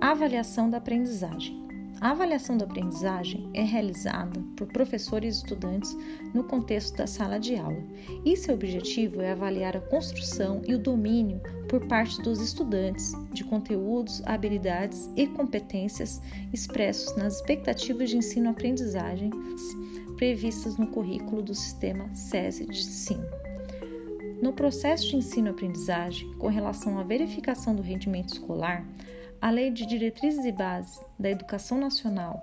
Avaliação da aprendizagem. A avaliação da aprendizagem é realizada por professores e estudantes no contexto da sala de aula, e seu objetivo é avaliar a construção e o domínio por parte dos estudantes de conteúdos, habilidades e competências expressos nas expectativas de ensino-aprendizagem previstas no currículo do sistema SESI de ensino. No processo de ensino-aprendizagem, com relação à verificação do rendimento escolar, a Lei de Diretrizes e Bases da Educação Nacional,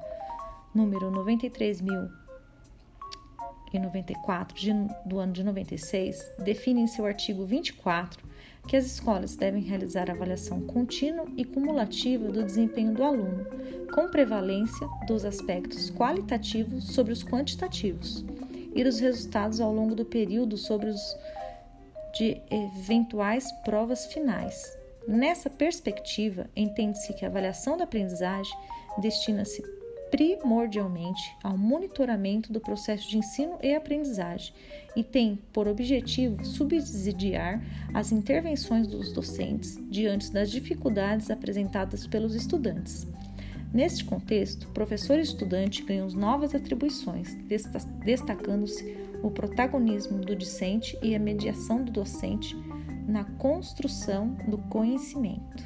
número 93.094, do ano de 96, define em seu artigo 24 que as escolas devem realizar avaliação contínua e cumulativa do desempenho do aluno, com prevalência dos aspectos qualitativos sobre os quantitativos e dos resultados ao longo do período sobre os de eventuais provas finais, Nessa perspectiva, entende-se que a avaliação da aprendizagem destina-se primordialmente ao monitoramento do processo de ensino e aprendizagem e tem por objetivo subsidiar as intervenções dos docentes diante das dificuldades apresentadas pelos estudantes. Neste contexto, professor e estudante ganham novas atribuições, destacando-se o protagonismo do discente e a mediação do docente na construção do conhecimento.